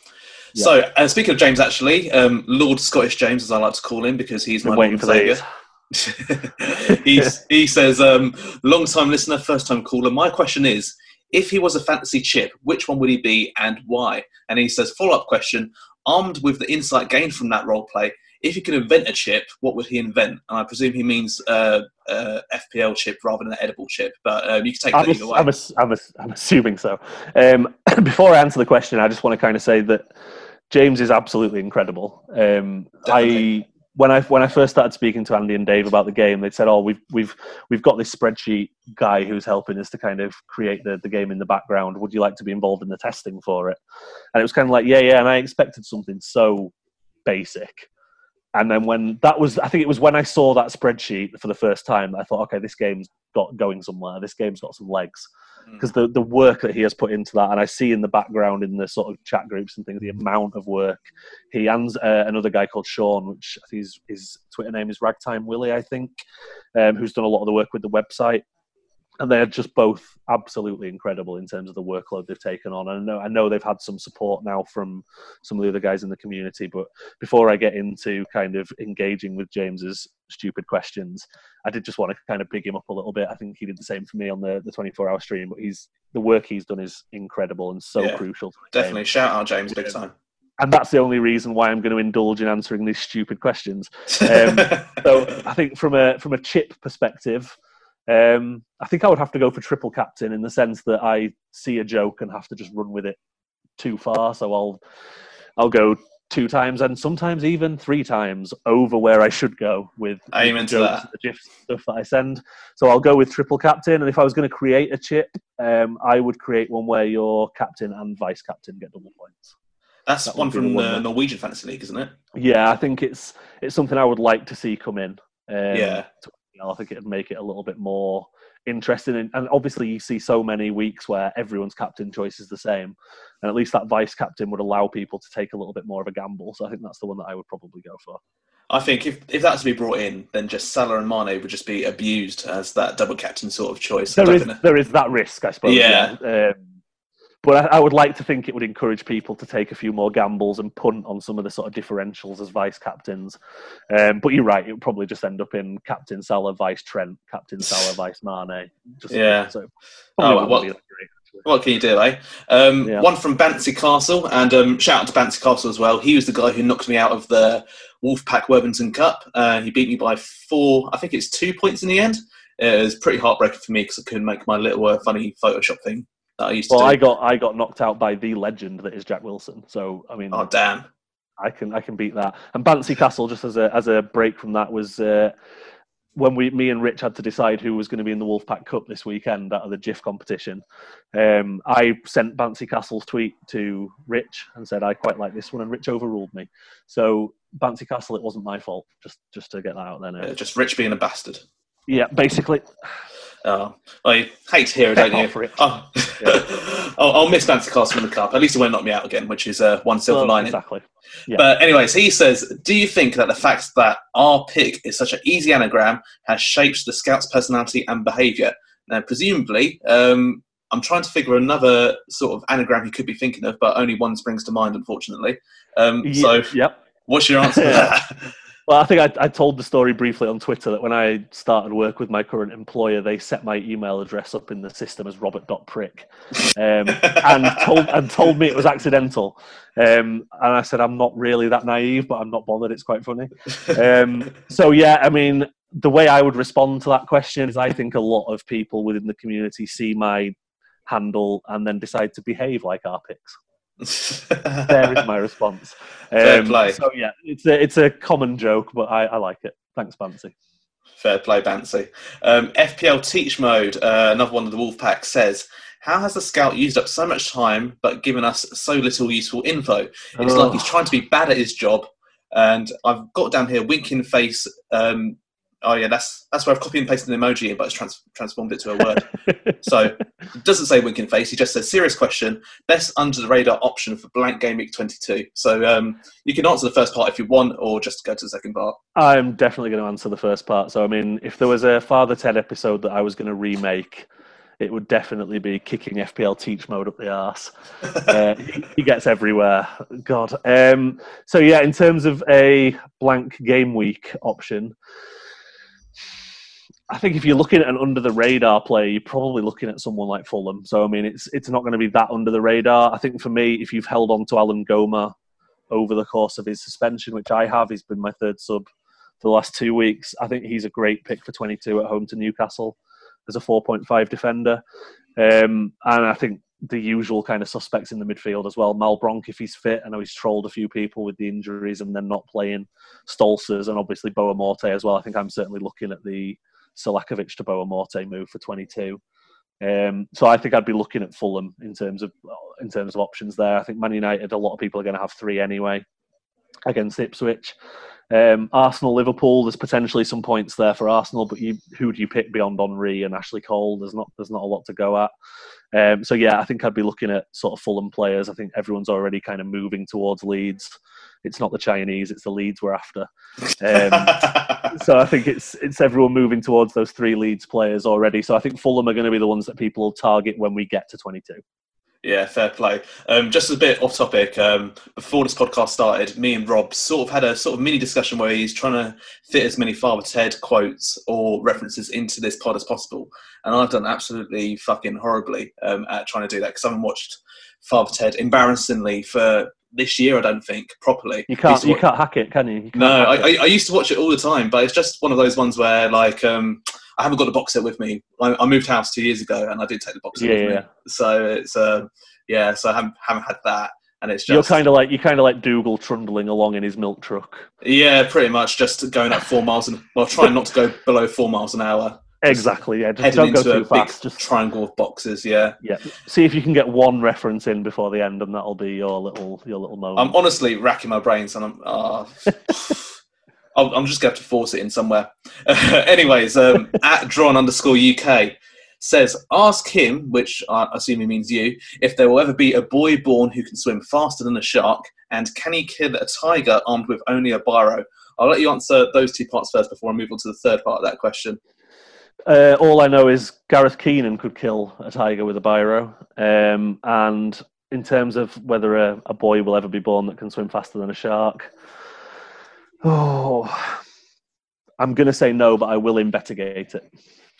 Yeah. So, uh, speaking of James, actually, um, Lord Scottish James, as I like to call him, because he's my waiting for. Saviour. He says, um, long time listener, first time caller. My question is if he was a fantasy chip, which one would he be and why? And he says, follow up question armed with the insight gained from that role play, if he could invent a chip, what would he invent? And I presume he means uh, uh, FPL chip rather than an edible chip, but um, you can take I'm, that either way. I'm, I'm, I'm assuming so. Um, before I answer the question, I just want to kind of say that James is absolutely incredible. Um, I when I when I first started speaking to Andy and Dave about the game, they said, "Oh, we've we've we've got this spreadsheet guy who's helping us to kind of create the, the game in the background. Would you like to be involved in the testing for it?" And it was kind of like, "Yeah, yeah." And I expected something so basic. And then when that was, I think it was when I saw that spreadsheet for the first time, I thought, okay, this game's got going somewhere. This game's got some legs Mm. because the the work that he has put into that, and I see in the background in the sort of chat groups and things, the amount of work he and uh, another guy called Sean, which I think his, his Twitter name is Ragtime Willie, I think, um, who's done a lot of the work with the website. And they're just both absolutely incredible in terms of the workload they've taken on. And I know, I know they've had some support now from some of the other guys in the community. But before I get into kind of engaging with James's stupid questions, I did just want to kind of big him up a little bit. I think he did the same for me on the the 24 hour stream. But he's the work he's done is incredible and so yeah, crucial. definitely, game. shout out James, big time and that's the only reason why I'm going to indulge in answering these stupid questions. Um, so I think from a from a chip perspective, um, I think I would have to go for triple captain in the sense that I see a joke and have to just run with it too far. So I'll I'll go two times and sometimes even three times over where I should go with I aim into that. the GIF stuff that I send. So I'll go with triple captain, and if I was going to create a chip, um, I would create one where your captain and vice captain get double points. That's that one from the Norwegian Fantasy League, isn't it? Yeah, I think it's it's something I would like to see come in. Um, yeah, I think it'd make it a little bit more interesting. And obviously, you see so many weeks where everyone's captain choice is the same, and at least that vice captain would allow people to take a little bit more of a gamble. So I think that's the one that I would probably go for. I think if, if that's to be brought in, then just Salah and Mane would just be abused as that double captain sort of choice. There is, there is that risk, I suppose. Yeah. yeah. Um, but I, I, would like to think it would encourage people to take a few more gambles and punt on some of the sort of differentials as vice captains. Um, but you're right; it would probably just end up in captain Salah, vice Trent, captain Salah, vice Mane. Just yeah. So oh, what, what can you do, eh? Um, yeah. One from Bancy Castle, and um, shout out to Bancy Castle as well. He was the guy who knocked me out of the Wolfpack Worthington Cup. Uh, he beat me by four, I think it's two points in the end. It was pretty heartbreaking for me because I couldn't make my little uh, funny Photoshop thing that I used well, to. Well, I got I got knocked out by the legend that is Jack Wilson. So I mean, oh damn, I can I can beat that. And Bancy Castle, just as a as a break from that, was uh, when we me and Rich had to decide who was going to be in the Wolfpack Cup this weekend out of the GIF competition. Um, I sent Bancy Castle's tweet to Rich and said I quite like this one, and Rich overruled me. So Bancy Castle, it wasn't my fault. Just just to get that out there. Uh, just Rich being a bastard. Yeah, basically. Oh, I hate to hear it, don't you? Oh, yeah. I'll, I'll, miss Castle in the cup. At least it won't knock me out again, which is uh, one silver well, lining. Exactly. Yeah. But anyways, he says, "Do you think that the fact that our pick is such an easy anagram has shaped the scout's personality and behaviour? Now, presumably, um, I'm trying to figure another sort of anagram he could be thinking of, but only one springs to mind, unfortunately. Um, yeah, so, yep. What's your answer to that? Well, I think I, I, told the story briefly on Twitter that when I started work with my current employer, they set my email address up in the system as robert.prick um, and, told, and told me it was accidental. Um, and I said, I'm not really that naive, but I'm not bothered. It's quite funny. Um, so, yeah, I mean, the way I would respond to that question is I think a lot of people within the community see my handle and then decide to behave like our picks there is my response. Fair um, play. So yeah, it's a it's a common joke, but I, I like it. Thanks, Bancy. Fair play, Bancy. Um, FPL Teach Mode, uh, another one of the Wolfpack says, "How has the scout used up so much time but given us so little useful info? It's oh. like he's trying to be bad at his job." And I've got down here winking face um, Oh yeah, that's that's where I've copied and pasted an emoji in, but it's trans- transformed it to a word. so it doesn't say winking face. He just says serious question. Best under the radar option for blank game week twenty two. So um, you can answer the first part if you want, or just go to the second part. I'm definitely going to answer the first part. So I mean, if there was a Father Ted episode that I was going to remake, it would definitely be kicking FPL teach mode up the arse. uh, he, he, gets everywhere. God. Um, so yeah, in terms of a blank game week option. I think if you're looking at an under the radar player, you're probably looking at someone like Fulham. So I mean, it's it's not going to be that under the radar. I think for me, if you've held on to Alain Goma over the course of his suspension, which I have, he's been my third sub for the last two weeks. I think he's a great pick for 22 at home to Newcastle as a 4.5 defender, um, and I think the usual kind of suspects in the midfield as well. Malbranque, if he's fit, I know he's trolled a few people with the injuries and then not playing. Stolcers and obviously Boa Morte as well. I think I'm certainly looking at the Selakovic to Boa Morte move for 22. Um, so I think I'd be looking at Fulham in terms of in terms of options there. I think Man United, a lot of people are going to have three anyway against Ipswich. Um, Arsenal, Liverpool. There's potentially some points there for Arsenal, but you, who do you pick beyond Henry and Ashley Cole? There's not there's not a lot to go at. Um, so yeah, I think I'd be looking at sort of Fulham players. I think everyone's already kind of moving towards Leeds. it's not the Chinese, it's the Leeds we're after. Um, so I think it's it's everyone moving towards those three Leeds players already. So I think Fulham are going to be the ones that people will target when we get to 22. Yeah, fair play. Um, just a bit off topic. Um, before this podcast started, me and Rob sort of had a sort of mini discussion where he's trying to fit as many Father Ted quotes or references into this pod as possible, and I've done absolutely fucking horribly um, at trying to do that because I haven't watched Father Ted embarrassingly for this year. I don't think properly. You can't you can't hack it, can you? you no, I, I, I, used to watch it all the time, but it's just one of those ones where like. Um, I haven't got the box set with me. I, I, moved house two years ago, and I did take the box set yeah, with yeah. me. So it's uh, yeah. So I haven't, haven't had that, and it's just you're kind of like you kind of like Dougal trundling along in his milk truck. Yeah, pretty much just going at four miles and well, trying not to go below four miles an hour. Exactly. Yeah. Just don't go too fast. Just triangle of boxes. Yeah. Yeah. See if you can get one reference in before the end, and that'll be your little your little moment. I'm honestly racking my brains, and I'm. Uh, I'm just going to have to force it in somewhere. Anyways, um, at drawn underscore UK says, ask him, which I assume he means you, if there will ever be a boy born who can swim faster than a shark, and can he kill a tiger armed with only a biro? I'll let you answer those two parts first before I move on to the third part of that question. Uh, all I know is Gareth Keenan could kill a tiger with a biro, um, and in terms of whether a, a boy will ever be born that can swim faster than a shark, Oh, I'm going to say no, but I will investigate it.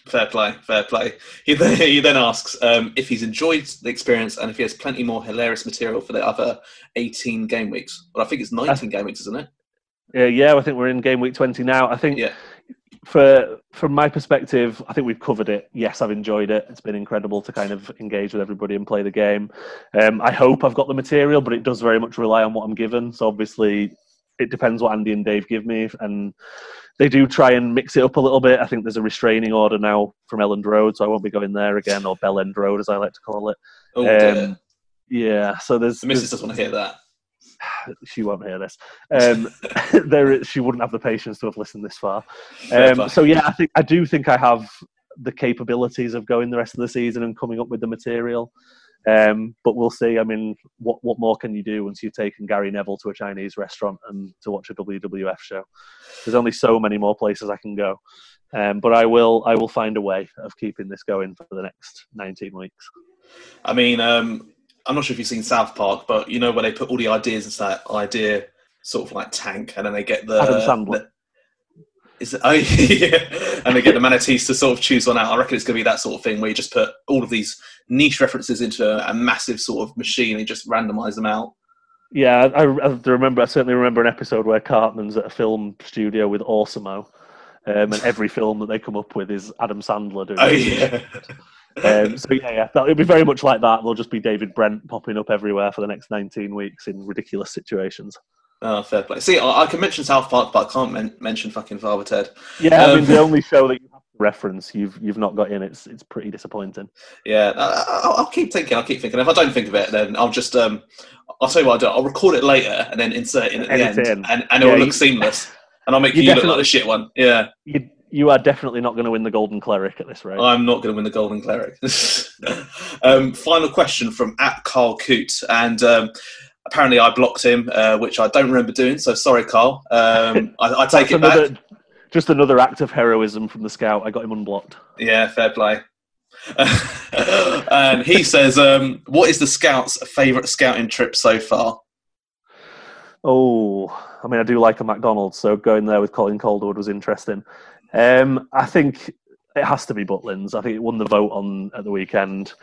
Fair play, fair play. He then, he then asks um, if he's enjoyed the experience and if he has plenty more hilarious material for the other 18 game weeks. Well, I think it's 19 game weeks, isn't it? Yeah, yeah. I think we're in game week 20 now. I think yeah. For from my perspective, I think we've covered it. Yes, I've enjoyed it. It's been incredible to kind of engage with everybody and play the game. Um, I hope I've got the material, but it does very much rely on what I'm given. So obviously, it depends what Andy and Dave give me, and they do try and mix it up a little bit. I think there's a restraining order now from Elland Road, so I won't be going there again, or Bell End Road as I like to call it. Oh, um, yeah. So there's the missus doesn't want to hear that. She won't hear this. Um, there, she wouldn't have the patience to have listened this far. Um, so yeah, I think I do think I have the capabilities of going the rest of the season and coming up with the material. Um, but we'll see. I mean, what what more can you do once you've taken Gary Neville to a Chinese restaurant and to watch a WWF show? There's only so many more places I can go. Um, but I will I will find a way of keeping this going for the next 19 weeks. I mean, um, I'm not sure if you've seen South Park, but you know where they put all the ideas into that idea sort of like tank, and then they get the Adam Sandler. The, is it, oh, yeah. and they get the manatees to sort of choose one out. I reckon it's going to be that sort of thing where you just put all of these niche references into a, a massive sort of machine and just randomize them out. Yeah, I, I, remember. I certainly remember an episode where Cartman's at a film studio with AWESOM-O, um, and every film that they come up with is Adam Sandler doing. Oh yeah. Um, so yeah, yeah, it'll be very much like that. There'll just be David Brent popping up everywhere for the next 19 weeks in ridiculous situations. Oh, fair play. See, I, I can mention South Park, but I can't men- mention fucking Father Ted. Yeah, um, I mean the only show that you have to reference you've you've not got in. It's it's pretty disappointing. Yeah, I, will keep thinking. I'll keep thinking. If I don't think of it, then I'll just um, I'll tell you what I'll do. I'll record it later and then insert it in at the Edit end, and, and it'll look seamless. And I'll make you, you look like the shit one. Yeah. You, you are definitely not going to win the Golden Cleric at this rate. I'm not going to win the Golden Cleric. um, final question from at Carl Coote, and um, apparently I blocked him, uh, which I don't remember doing. So sorry, Carl. Um, I, I, take it another, back. Just another act of heroism from the scout. I got him unblocked. Yeah, fair play. and he says, um, "What is the scouts' favourite scouting trip so far?" Oh, I mean, I do like a McDonald's, so going there with Colin Calderwood was interesting. Um, I think it has to be Butlins. I think it won the vote on at the weekend.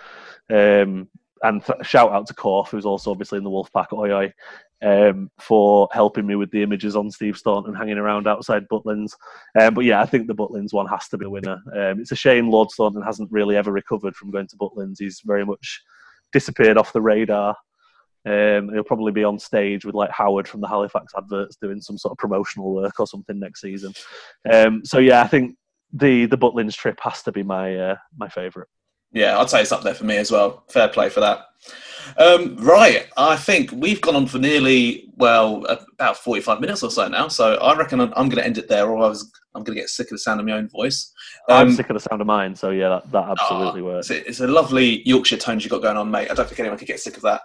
Um, and th- shout out to Korf, who's also obviously in the Wolfpack, oi oi, um, for helping me with the images on Steve Staunton hanging around outside Butlins. Um, but yeah, I think the Butlins one has to be a winner. Um, it's a shame Lord Staunton hasn't really ever recovered from going to Butlins. He's very much disappeared off the radar. Um, he'll probably be on stage with like Howard from the Halifax adverts doing some sort of promotional work or something next season. Um, so yeah, I think the the Butlins trip has to be my uh, my favourite yeah, I'd say it's up there for me as well. Fair play for that. Um, right, I think we've gone on for nearly well about forty-five minutes or so now. So I reckon I'm, I'm going to end it there, or I was I'm going to get sick of the sound of my own voice. Um, I'm sick of the sound of mine, so yeah, that, that absolutely oh, works. It's a, it's a, lovely Yorkshire tones you've got going on, mate. I don't think anyone could get sick of that.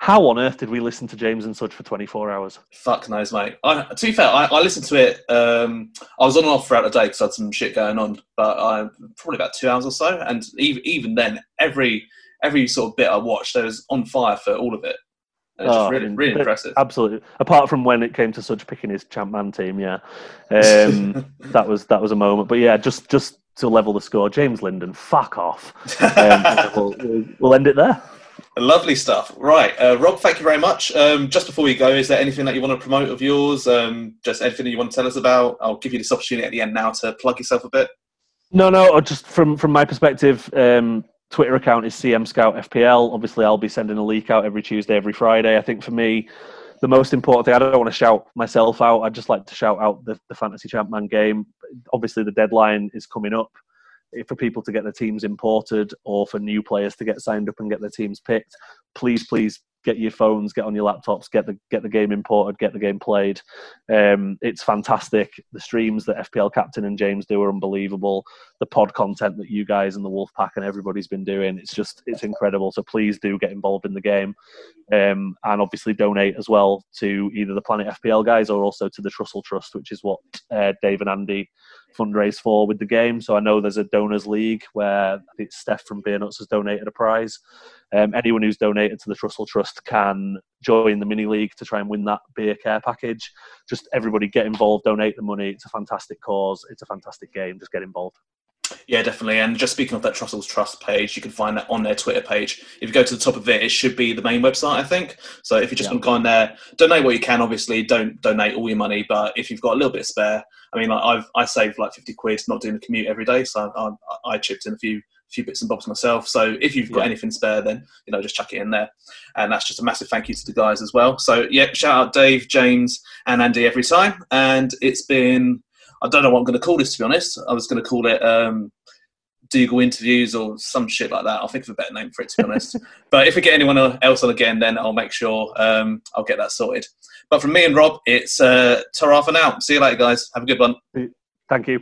How on earth did we listen to James and Such for 24 hours? Fuck knows, mate. I, to be fair, I, I listened to it. Um, I was on and off throughout the day because I had some shit going on, but I probably about two hours or so. And even even then, every every sort of bit I watched, I was on fire for all of it. It's Oh, just really, really impressive. Absolutely. Apart from when it came to Such picking his champ man team, yeah, um, that was that was a moment. But yeah, just just to level the score, James Linden, fuck off. Um, we'll, we'll, we'll end it there. Lovely stuff. Right, uh, Rob. Thank you very much. Um, just before we go, is there anything that you want to promote of yours? Um, just anything that you want to tell us about? I'll give you this opportunity at the end now to plug yourself a bit. No, no. uh, Just from from my perspective, um, Twitter account is CM Scout FPL. Obviously, I'll be sending a leak out every Tuesday, every Friday. I think for me, the most important thing. I don't want to shout myself out. I'd just like to shout out the, the fantasy champman game. Obviously, the deadline is coming up for people to get their teams imported or for new players to get signed up and get their teams picked. Please, please get your phones, get on your laptops, get the get the game imported, get the game played. Um, it's fantastic. The streams that FPL Captain and James do are unbelievable. The pod content that you guys and the Wolfpack and everybody's been doing, it's just it's incredible. So please do get involved in the game, um, and obviously donate as well to either the Planet FPL guys or also to the Trussell Trust, which is what uh, Dave and Andy fundraise for with the game. So I know there's a donors league where I think Steph from Beer Nuts has donated a prize. Um, anyone who's donated to the Trussell Trust can join the mini league to try and win that beer care package. Just everybody get involved, donate the money. It's a fantastic cause. It's a fantastic game. Just get involved. Yeah, definitely. And just speaking of that Trussell's Trust page, you can find that on their Twitter page. If you go to the top of it, it should be the main website, I think. So if you just Yeah. want to go on there, donate what you can. Obviously, don't donate all your money, but if you've got a little bit spare, I mean, like I've I saved like fifty quid not doing the commute every day, so I, I, I chipped in a few few bits and bobs myself. So if you've got Yeah. anything spare, then you know just chuck it in there. And that's just a massive thank you to the guys as well. So yeah, shout out Dave, James, and Andy every time. And it's been I don't know what I'm going to call this to be honest. I was going to call it. Um, Dougal interviews or some shit like that. I'll think of a better name for it, to be honest. but if we get anyone else on again, then I'll make sure um, I'll get that sorted. But from me and Rob, it's uh, ta for now. See you later, guys. Have a good one. Thank you.